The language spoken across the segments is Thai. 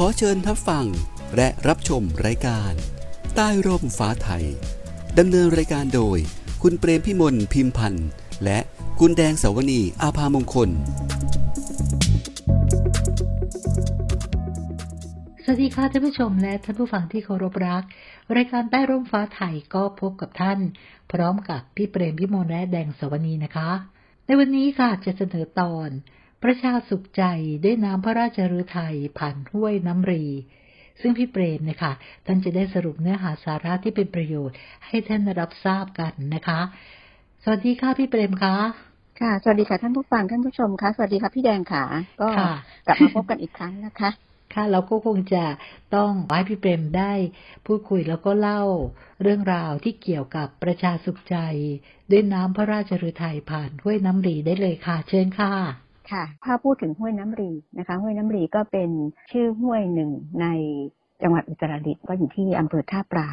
ขอเชิญทับฟังและรับชมรายการ ใต้ร่มฟ้าไทยดำเนินรายการโดย คุณเปรมพิมลพิมพันธ์และคุณแดงสาวนีอาภามงคล สวัสดีค่ะท่านผู้ชมและท่านผู้ฟังที่เคารพรัก รายการใต้ร่มฟ้าไทยก็พบกับท่าน พร้อมกับพี่เปรมพิมลและแดงสวนีนะคะ ในวันนี้ค่ะจะเสนอตอน ระชาสุขใจด้วยน้ำพระราชฤทัยผ่านห้วยน้ำรี ซึ่งพี่เปรมนะคะท่านจะได้สรุปเนื้อหาสาระที่เป็นประโยชน์ ให้ท่านรับทราบกันนะคะ สวัสดีค่ะพี่เปรมคะค่ะ สวัสดีค่ะท่านผู้ฟังท่านผู้ชมค่ะสวัสดีค่ะพี่แดงค่ะ ก็ค่ะกลับมาพบกันอีกครั้งนะคะ ค่ะ เราก็คงจะต้องให้พี่เปรมได้พูดคุยแล้วก็เล่าเรื่องราวที่เกี่ยวกับประชาสุขใจ ด้วยน้ำพระราชฤทัยผ่านห้วยน้ำรีได้เลยค่ะ เชิญค่ะ ค่ะ ถ้าพูดถึงห้วยน้ำรีนะคะ ห้วยน้ำรีก็เป็นชื่อห้วยหนึ่งในจังหวัดอุตรดิตถ์ก็อยู่ที่อำเภอท่าปลา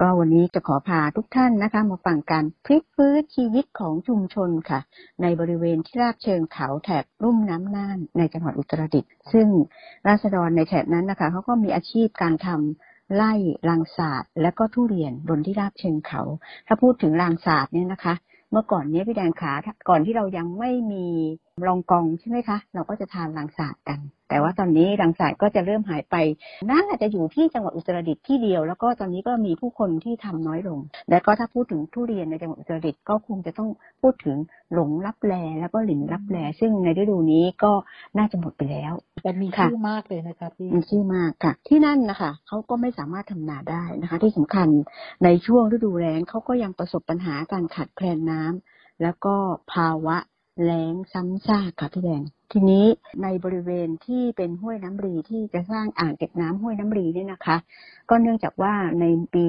ก็วันนี้จะขอพาทุกท่านนะคะ มาฟังการพลิกฟื้นชีวิตของชุมชนค่ะ ในบริเวณที่ราบเชิงเขาแถบลุ่มน้ำน่านในจังหวัดอุตรดิตถ์ซึ่งราษฎรในแถบนั้นนะคะเขาก็มีอาชีพการทำไล่ลังสาดและก็ทุเรียนบนที่ราบเชิงเขา ถ้าพูดถึงลังสาดเนี่ยนะคะ เมื่อก่อนเนี้ยพี่แดงขาก่อนที่เรายังไม่มี รองกองใช่ไหมคะ เราก็จะทานลังสาดกัน แต่ว่าตอนนี้ลังสาดก็จะเริ่มหายไปน่าจะอยู่ที่จังหวัดอุตรดิตถ์ที่เดียว แล้วก็ตอนนี้ก็มีผู้คนที่ทำน้อยลง และก็ถ้าพูดถึงทุเรียนในจังหวัดอุตรดิตถ์ก็คงจะต้องพูดถึงหลงลับแลแล้วก็หลินลับแลซึ่งในฤดูนี้ก็น่าจะหมดไปแล้วแต่มีค่ะชื่อมากเลยนะคะพี่มีชื่อมากค่ะ ที่นั่นนะคะเขาก็ไม่สามารถทำนาได้นะคะ ที่สำคัญในช่วงฤดูแล้งเขาก็ยังประสบปัญหาการขาดแคลนน้ำแล้วก็ภาวะ แล้งซ้ำซากค่ะพี่แดงทีนี้ในบริเวณที่เป็นห้วยน้ำรีที่จะสร้างอ่างเก็บน้ำห้วยน้ำรีเนี่ยนะคะ ก็เนื่องจากว่าในปี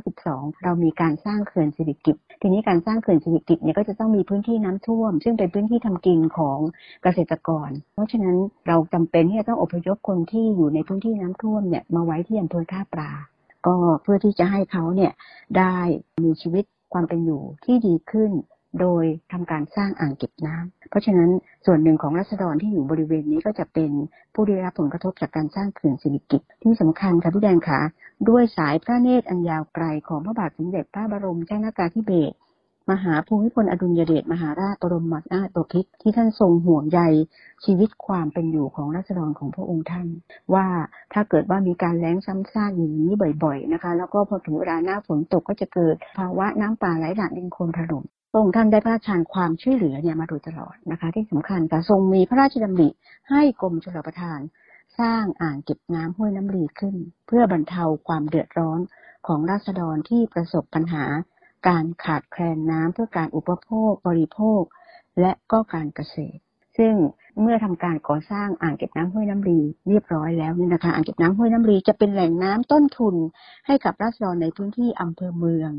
2512 เรามีการสร้างเขื่อนสิริกิตทีนี้การสร้างเขื่อนสิริกิตเนี่ยก็จะต้องมีพื้นที่น้ำท่วม ซึ่งเป็นพื้นที่ทำกินของเกษตรกร เพราะฉะนั้นเราจำเป็นที่จะต้องอพยพคนที่อยู่ในพื้นที่น้ำท่วมเนี่ยมาไว้ที่อำเภอท่าปลาก็เพื่อที่จะให้เขาเนี่ยได้มีชีวิตความเป็นอยู่ที่ดีขึ้น โดยทำการสร้างอ่างเก็บน้ำเพราะฉะนั้นส่วนหนึ่งของรัษฎรที่อยู่บริเวณนี้ก็จะเป็นผู้ได้รับผลกระทบจากการสร้างเขื่อนสิริกิตที่สำคัญค่ะพี่แดงคะด้วยสายพระเนตรอันยาวไกลของพระบาทสมเด็จพระบรมชนากาธิเบศรมหาภูมิพลอดุลยเดชมหาราชบรมนาถบพิตรที่ท่านทรงห่วงใยชีวิตความเป็นอยู่ของรัษฎรของพระองค์ท่าน ว่าถ้าเกิดว่ามีการแล้งซ้ำซากอย่างนี้บ่อย ๆนะคะ แล้วก็พอถึงเวลาหน้าฝนตกก็จะเกิดภาวะน้ำป่าไหลหลากดินโคลนถล่ม พระองค์ท่านได้พระราชทานความช่วยเหลือเนี่ยมาโดยตลอดนะคะ ที่สำคัญค่ะทรงมีพระราชดำริให้กรมชลประทาน สร้างอ่างเก็บน้ำห้วยน้ำรีขึ้น เพื่อบรรเทาความเดือดร้อนของราษฎรที่ประสบปัญหา การขาดแคลนน้ำเพื่อการอุปโภคบริโภค และก็การเกษตร ซึ่งเมื่อทำการก่อสร้างอ่างเก็บน้ำห้วยน้ำรีเรียบร้อยแล้วนี่นะคะอ่างเก็บน้ำห้วยน้ำรีจะเป็นแหล่งน้ำต้นทุนให้กับราษฎรในพื้นที่อำเภอเมือง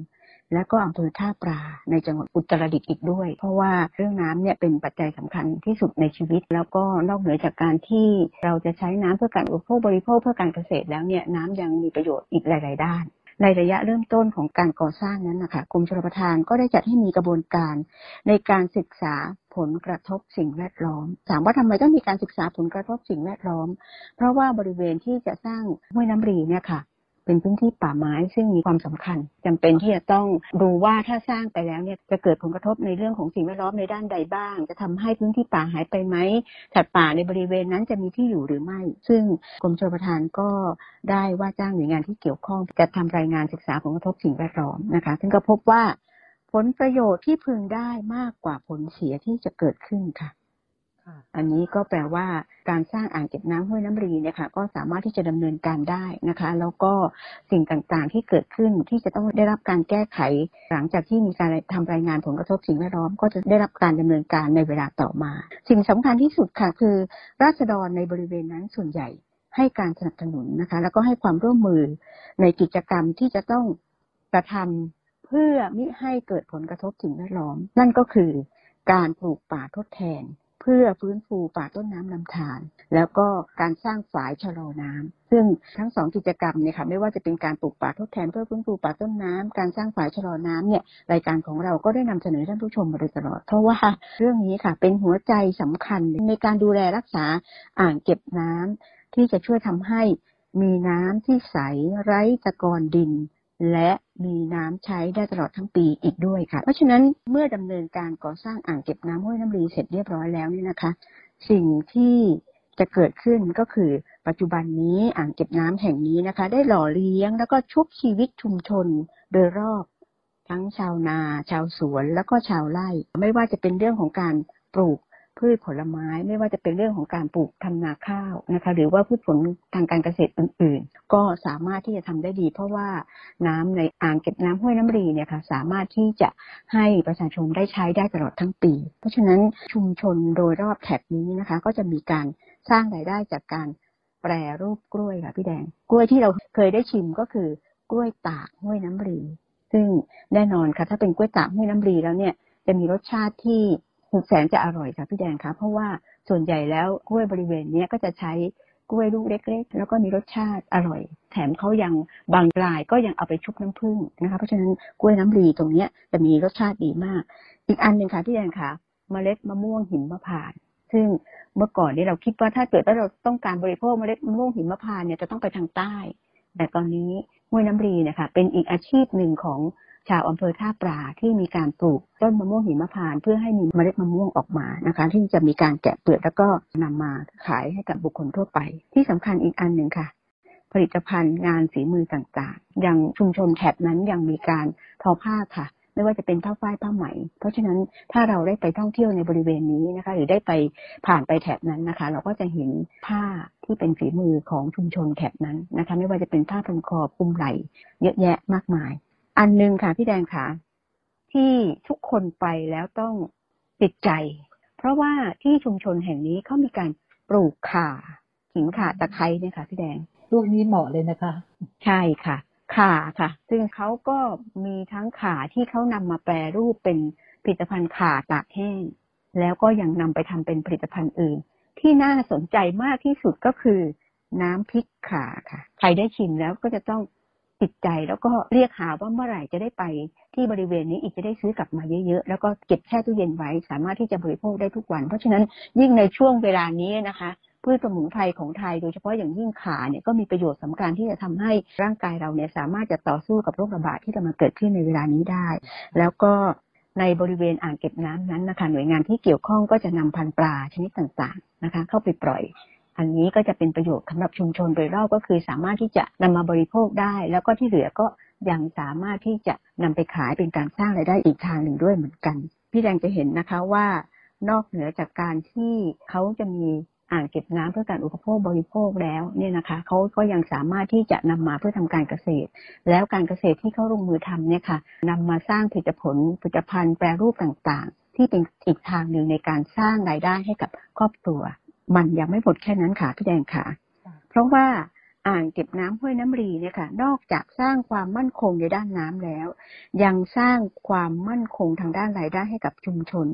และก็อำเภอท่าปลาในจังหวัดอุตรดิตถ์อีกด้วย เพราะว่าเรื่องน้ำเนี่ยเป็นปัจจัยสำคัญที่สุดในชีวิต แล้วก็นอกเหนือจากการที่เราจะใช้น้ำเพื่อการอุปโภคบริโภคเพื่อการเกษตรแล้วเนี่ยน้ำยังมีประโยชน์อีกหลาย ๆ ด้านในระยะเริ่มต้นของการก่อสร้างนั้นนะคะกรมชลประทานก็ได้จัดให้มีกระบวนการในการศึกษาผลกระทบสิ่งแวดล้อม ถามว่าทำไมต้องมีการศึกษาผลกระทบสิ่งแวดล้อม เพราะว่าบริเวณที่จะสร้างห้วยน้ำรีเนี่ยค่ะ เป็นพื้นที่ป่าไม้ซึ่งมีความสำคัญจำเป็นที่จะต้องดูว่าถ้าสร้างไปแล้วเนี่ยจะเกิดผลกระทบในเรื่องของสิ่งแวดล้อมในด้านใดบ้าง จะทำให้พื้นที่ป่าหายไปไหมสัตว์ป่าในบริเวณนั้นจะมีที่อยู่หรือไม่ ซึ่งกรมชลประทานก็ได้ว่าจ้างหน่วยงานที่เกี่ยวข้องจัดทำรายงานศึกษาผลกระทบสิ่งแวดล้อมนะคะซึ่งก็พบว่าผลประโยชน์ที่พึงได้มากกว่าผลเสียที่จะเกิดขึ้นค่ะ อันนี้ก็แปลว่าการสร้างอ่างเก็บน้ำห้วยน้ำรีเนี่ยค่ะก็สามารถที่จะดำเนินการได้นะคะ แล้วก็สิ่งต่างๆที่เกิดขึ้นที่จะต้องได้รับการแก้ไข หลังจากที่มีการทำรายงานผลกระทบสิ่งแวดล้อม ก็จะได้รับการดำเนินการในเวลาต่อมา สิ่งสำคัญที่สุดค่ะคือ ราษฎรในบริเวณนั้นส่วนใหญ่ให้การสนับสนุนนะคะ แล้วก็ให้ความร่วมมือในกิจกรรมที่จะต้องกระทำเพื่อมิให้เกิดผลกระทบสิ่งแวดล้อม นั่นก็คือการปลูกป่าทดแทน เพื่อฟื้นฟูป่าต้นน้ำลำธารแล้วก็การสร้างฝายชะลอน้ำซึ่งทั้งสองกิจกรรมเนี่ยค่ะไม่ว่าจะเป็นการปลูกป่าทดแทนเพื่อฟื้นฟูป่าต้นน้ำการสร้างฝายชะลอน้ำเนี่ยรายการของเราก็ได้นำเสนอท่านผู้ชมมาโดยตลอด เพราะว่าเรื่องนี้ค่ะเป็นหัวใจสำคัญในการดูแลรักษาอ่างเก็บน้ำที่จะช่วยทำให้มีน้ำที่ใสไร้ตะกอนดิน และมีน้ำใช้ได้ตลอดทั้งปีอีกด้วยค่ะ เพราะฉะนั้นเมื่อดำเนินการก่อสร้างอ่างเก็บน้ำห้วยน้ำรีเสร็จเรียบร้อยแล้วเนี่ยนะคะ สิ่งที่จะเกิดขึ้นก็คือปัจจุบันนี้อ่างเก็บน้ำแห่งนี้นะคะ ได้หล่อเลี้ยงแล้วก็ชุบชีวิตชุมชนโดยรอบทั้งชาวนา ชาวสวนแล้วก็ชาวไร่ ไม่ว่าจะเป็นเรื่องของการปลูก พืชผลไม้ไม่ว่าจะเป็นเรื่องของการปลูกทำนาข้าวนะคะ หรือว่าพืชผลทางการเกษตรอื่น ๆ ก็สามารถที่จะทำได้ดี เพราะว่าน้ำในอ่างเก็บน้ำห้วยน้ำรีเนี่ยค่ะสามารถที่จะให้ประชาชนได้ใช้ได้ตลอดทั้งปี เพราะฉะนั้นชุมชนโดยรอบแถบนี้นะคะ ก็จะมีการสร้างรายได้จากการแปรรูปกล้วยค่ะพี่แดง กล้วยที่เราเคยได้ชิมก็คือกล้วยตากห้วยน้ำรี ซึ่งแน่นอนค่ะถ้าเป็นกล้วยตากห้วยน้ำรีแล้วเนี่ยจะมีรสชาติที่ แสนจะอร่อยค่ะพี่แดงคะเพราะว่าส่วนใหญ่แล้วกล้วยบริเวณนี้ก็จะใช้กล้วยลูกเล็ก ๆ แล้วก็มีรสชาติอร่อย แถมเขายังบางรายก็ยังเอาไปชุบน้ำผึ้งนะคะ เพราะฉะนั้นกล้วยน้ำรีตรงเนี้ยจะมีรสชาติดีมาก อีกอันหนึ่งค่ะพี่แดงคะเมล็ดมะม่วงหิมพานต์ซึ่งเมื่อก่อนนี้เราคิดว่าถ้าเกิดว่าเราต้องการบริโภคเมล็ดมะม่วงหิมพานต์เนี่ยจะต้องไปทางใต้ แต่ตอนนี้ห้วยน้ำรีนี่ยค่ะเป็นอีกอาชีพหนึ่งของ ชาวอำเภอท่าปลาที่มีการปลูกต้นมะม่วงหิมพานต์เพื่อให้มีเมล็ดมะม่วงออกมานะคะ ที่จะมีการแกะเปลือกแล้วก็นำมาขายให้กับบุคคลทั่วไป ที่สำคัญอีกอันหนึ่งค่ะ ผลิตภัณฑ์งานฝีมือต่างๆ อย่างชุมชนแถบนั้นยังมีการทอผ้าค่ะไม่ว่าจะเป็นผ้าฝ้ายผ้าไหม เพราะฉะนั้นถ้าเราได้ไปท่องเที่ยวในบริเวณนี้นะคะ หรือได้ไปผ่านไปแถบนั้นนะคะ เราก็จะเห็นผ้าที่เป็นฝีมือของชุมชนแถบนั้นนะคะ ไม่ว่าจะเป็นผ้าพันคอปุ้มไหลเยอะแยะมากมาย อันหนึ่งค่ะพี่แดงค่ะ ที่ทุกคนไปแล้วต้องติดใจ เพราะว่าที่ชุมชนแห่งนี้เขามีการปลูกข่าขิงข่าตะไคร้เนี่ยค่ะพี่แดงลูกนี้เหมาะเลยนะคะ ใช่ค่ะข่าค่ะ ซึ่งเขาก็มีทั้งข่าที่เขานำมาแปรรูปเป็นผลิตภัณฑ์ข่าตากแห้ง แล้วก็ยังนำไปทำเป็นผลิตภัณฑ์อื่น ที่น่าสนใจมากที่สุดก็คือ น้ำพริกข่าค่ะ ใครได้ชิมแล้วก็จะต้อง ติดใจแล้วก็เรียกหาว่าเมื่อไหร่จะได้ไปที่บริเวณนี้อีกจะได้ซื้อกลับมาเยอะๆ แล้วก็เก็บแช่ตู้เย็นไว้สามารถที่จะบริโภคได้ทุกวัน เพราะฉะนั้นยิ่งในช่วงเวลานี้นะคะพืชสมุนไพรของไทยโดยเฉพาะอย่างยิ่งขาเนี่ยก็มีประโยชน์สำคัญที่จะทำให้ร่างกายเราเนี่ยสามารถจะต่อสู้กับโรคระบาดที่จะมาเกิดขึ้นในเวลานี้ได้ แล้วก็ในบริเวณอ่างเก็บน้ำนั้นนะคะหน่วยงานที่เกี่ยวข้องก็จะนำพันธุ์ปลาชนิดต่างๆนะคะ เข้าไปปล่อย อันนี้ก็จะเป็นประโยชน์สำหรับชุมชนโดยรอบก็คือสามารถที่จะนำมาบริโภคได้ แล้วก็ที่เหลือก็ยังสามารถที่จะนำไปขายเป็นการสร้างรายได้อีกทางหนึ่งด้วยเหมือนกัน พี่แดงจะเห็นนะคะว่านอกเหนือจากการที่เขาจะมีอ่างเก็บน้ำเพื่อการอุปโภคบริโภคแล้วเนี่ยนะคะเขาก็ยังสามารถที่จะนำมาเพื่อทำการเกษตร แล้วการเกษตรที่เขาลงมือทำเนี่ยค่ะนำมาสร้างผลิตผลผลิตภัณฑ์แปรรูปต่างๆ ที่เป็นอีกทางหนึ่งในการสร้างรายได้ให้กับครอบครัว มันยังไม่หมดแค่นั้นค่ะพี่แดงค่ะ เพราะว่าอ่างเก็บน้ำห้วยน้ำรีเนี่ยค่ะ นอกจากสร้างความมั่นคงในด้านน้ำแล้ว ยังสร้างความมั่นคงทางด้านรายได้ให้กับชุมชน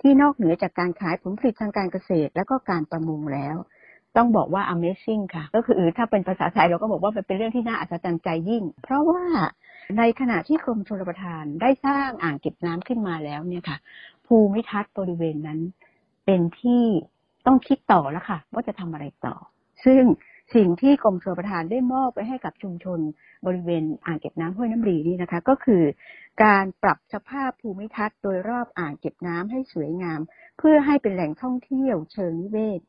ที่นอกเหนือจากการขายผลผลิตทางการเกษตร แล้วก็การประมงแล้ว ต้องบอกว่า amazing ค่ะ ก็คือถ้าเป็นภาษาไทยเราก็บอกว่าเป็นเรื่องที่น่าอัศจรรย์ใจยิ่ง เพราะว่าในขณะที่กรมชลประทานได้สร้างอ่างเก็บน้ำขึ้นมาแล้วเนี่ยค่ะ ภูมิทัศน์บริเวณนั้นเป็นที่ ต้องคิดต่อแล้วค่ะ ว่าจะทำอะไรต่อ ซึ่งสิ่งที่กรมชลประทานได้มอบไปให้กับชุมชนบริเวณอ่างเก็บน้ำห้วยน้ำรีนี่นะคะ ก็คือการปรับสภาพภูมิทัศน์โดยรอบอ่างเก็บน้ำให้สวยงาม เพื่อให้เป็นแหล่งท่องเที่ยวเชิงนิเวศ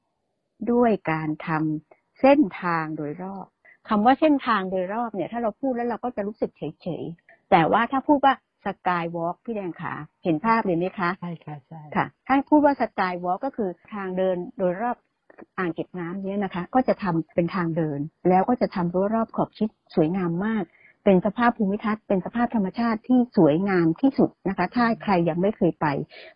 ด้วยการทำเส้นทางโดยรอบคำว่าเส้นทางโดยรอบเนี่ย ถ้าเราพูดแล้วเราก็จะรู้สึกเฉยๆแต่ว่าถ้าพูดว่า สกายวอล์กพี่แดงขาเห็นภาพเลยไหมคะใช่ค่ะใช่ค่ะถ้าพูดว่าสกายวอล์กก็คือทางเดินโดยรอบอ่างเก็บน้ำเนี้ยนะคะ ก็จะทำเป็นทางเดิน แล้วก็จะทำรั้วรอบขอบชิดสวยงามมาก เป็นสภาพภูมิทัศน์เป็นสภาพธรรมชาติที่สวยงามที่สุดนะคะ ถ้าใครยังไม่เคยไป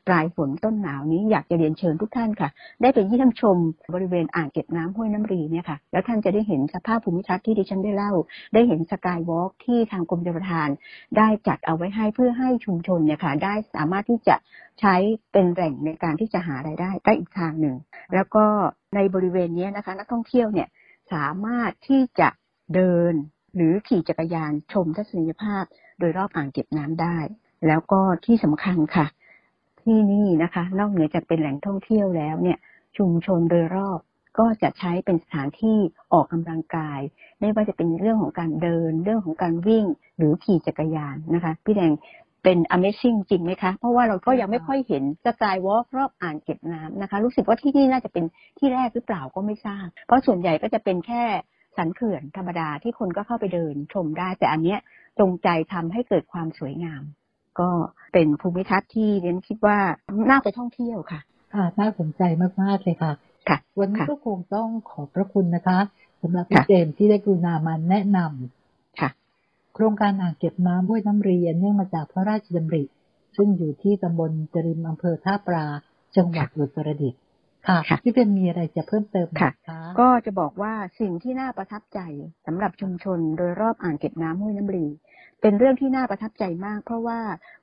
ปลายฝนต้นหนาวนี้อยากจะเรียนเชิญทุกท่านค่ะ ได้ไปเยี่ยมชมบริเวณอ่างเก็บน้ำห้วยน้ำรีเนี่ยค่ะ แล้วท่านจะได้เห็นสภาพภูมิทัศน์ที่ดิฉันได้เล่า ได้เห็นสกายวอล์กที่ทางกรมชลประทาน ได้จัดเอาไว้ให้เพื่อให้ชุมชนเนี่ยค่ะ ได้สามารถที่จะใช้เป็นแหล่งในการที่จะหารายได้ได้อีกทางหนึ่ง แล้วก็ในบริเวณนี้นะคะ นักท่องเที่ยวเนี่ยสามารถที่จะเดิน หรือขี่จักรยานชมทัศนียภาพ โดยรอบอ่างเก็บน้ำได้ แล้วก็ที่สำคัญค่ะ ที่นี่นะคะ นอกเหนือจากเป็นแหล่งท่องเที่ยวแล้วเนี่ย ชุมชนโดยรอบก็จะใช้เป็นสถานที่ออกกำลังกาย ไม่ว่าจะเป็นเรื่องของการเดิน เรื่องของการวิ่ง หรือขี่จักรยานนะคะ พี่แดงเป็น Amazing จริงไหมคะ เพราะว่าเราก็ยังไม่ค่อยเห็นสกายวอล์กรอบอ่างเก็บน้ำนะคะ รู้สึกว่าที่นี่น่าจะเป็นที่แรกหรือเปล่าก็ไม่ทราบ เพราะส่วนใหญ่ก็จะเป็นแค่ สันเขื่อนธรรมดาที่คนก็เข้าไปเดินชมได้ แต่อันเนี้ยจงใจทำให้เกิดความสวยงาม ก็เป็นภูมิทัศน์ที่เรียนคิดว่าน่าไปท่องเที่ยวค่ะ ค่ะน่าสนใจมากๆเลยค่ะ ค่ะ วันนี้ค่ะก็คงต้องขอบพระคุณนะคะสำหรับพี่ค่ะเจมส์ที่ได้กรุณามาแนะนำค่ะ โครงการอ่างเก็บน้ำห้วยน้ำเรียนเนื่องมาจากพระราชดำริ ซึ่งอยู่ที่ตำบลจริมอำเภอท่าปลาจังหวัดอุตรดิตถ์ ค่ะค่ะพี่เป็นมีอะไรจะเพิ่มเติมไหมค่ะคะก็จะบอกว่าสิ่งที่น่าประทับใจสำหรับชุมชนโดยรอบอ่างเก็บน้ำห้วยน้ำรีเป็นเรื่องที่น่าประทับใจมาก เพราะว่า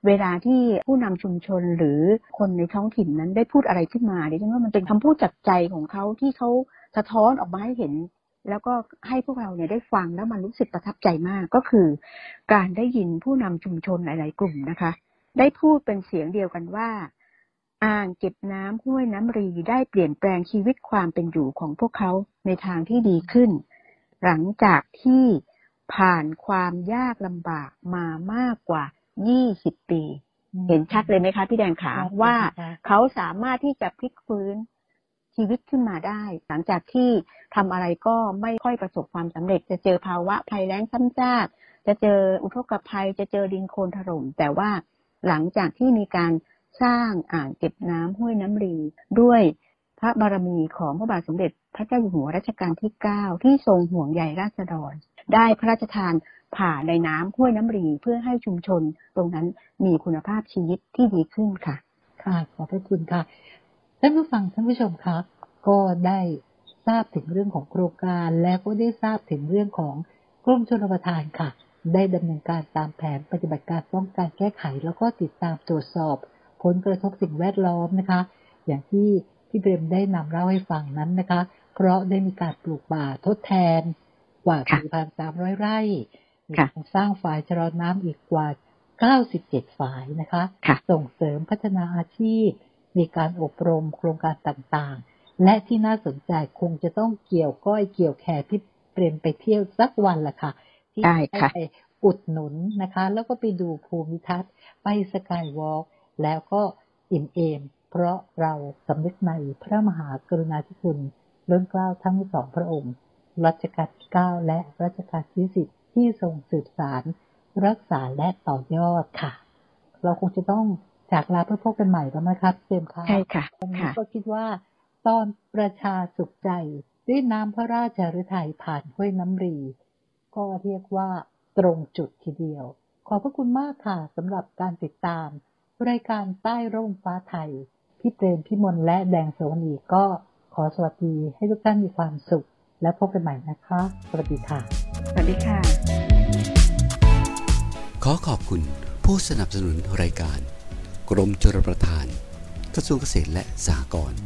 เวลาที่ผู้นำชุมชนหรือคนในท้องถิ่นนั้นได้พูดอะไรขึ้นมาดิฉันว่ามันเป็นคำพูดจากใจของเขาที่เขาสะท้อนออกมาให้เห็น แล้วก็ให้พวกเราเนี่ยได้ฟังแล้วมันรู้สึกประทับใจมากก็คือ การได้ยินผู้นำชุมชนหลาย ๆ กลุ่มนะคะ ได้พูดเป็นเสียงเดียวกันว่า อ่างเก็บน้ำห้วยน้ำรีได้เปลี่ยนแปลงชีวิตความเป็นอยู่ของพวกเขาในทางที่ดีขึ้น หลังจากที่ผ่านความยากลำบากมามากกว่า 20 ปี เห็นชัดเลยไหมคะพี่แดงขาครับว่าค่ะเขาสามารถที่จะพลิกฟื้นชีวิตขึ้นมาได้ หลังจากที่ทำอะไรก็ไม่ค่อยประสบความสำเร็จ จะเจอภาวะภัยแล้งซ้ำซากจะเจออุทกภัย จะเจอดินโคลนถล่มแต่ว่าหลังจากที่มีการ สร้างอ่างเก็บน้ำห้วยน้ำรี ด้วยพระบารมีของพระบาทสมเด็จพระเจ้าอยู่หัวรัชกาลที่ 9 ที่ทรงห่วงใยราษฎร ได้พระราชทานผ่าในน้ำห้วยน้ำรีเพื่อให้ชุมชน ตรงนั้นมีคุณภาพชีวิตที่ดีขึ้นค่ะ ค่ะ ขอบพระคุณค่ะท่านผู้ฟังท่านผู้ชมคะก็ได้ทราบถึงเรื่องของโครงการ และก็ได้ทราบถึงเรื่องของกรมชลประทานค่ะ ได้ดำเนินการตามแผนปฏิบัติการป้องกันแก้ไข แล้วก็ติดตามตรวจสอบ ผลกระทบสิ่งแวดล้อมนะคะ อย่างที่พี่เบรมได้นำเล่าให้ฟังนั้นนะคะ เพราะได้มีการปลูกป่าทดแทนกว่าค่ะ4,300 ไร่มีค่ะการสร้างฝ่ายชะลอน้ำอีกกว่า 97ฝ่ายนะคะค่ะส่งเสริมพัฒนาอาชีพ มีการอบรมโครงการต่างๆ และที่น่าสนใจคงจะต้องเกี่ยวก้อยเกี่ยวแขนพี่เปรมไปเที่ยวสักวันละค่ะ ที่ได้ค่ะไปอุดหนุนนะคะ แล้วก็ไปดูภูมิทัศน์ ไปสกายวอล์ก แล้วก็อิ่มเอม เพราะเราสำนึกในพระมหากรุณาธิคุณล้นเกล้าทั้งสองพระองค์ รัชกาลที่ 9 และรัชกาลที่ 10 ที่ทรงสืบสาร รักษาและต่อยอดค่ะ เราคงจะต้องจากลาเพื่อพบกันใหม่แล้วนะครับเต็มค่ะใช่ค่ะวันนี้ค่ะก็คิดว่า ตอนประชาสุขใจด้วยน้ำพระราชฤทัยผ่านห้วยน้ำรี ก็เรียกว่าตรงจุดทีเดียว ขอบพระคุณมากค่ะสำหรับการติดตาม รายการใต้ร่มฟ้าไทย พี่เปรมพี่มนและแดงสวนีก็ขอสวัสดีให้ทุกท่านมีความสุข และพบกันใหม่นะคะ สวัสดีค่ะ สวัสดีค่ะ ขอขอบคุณผู้สนับสนุนรายการ กรมชลประทาน กระทรวงเกษตรและสหกรณ์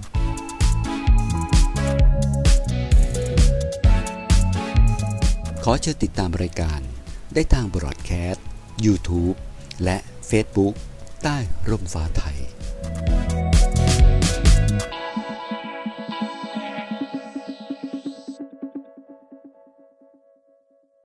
ขอเชิญติดตามรายการได้ทางบรอดแคสต์ YouTube และ Facebook ใต้ร่มฟ้าไทย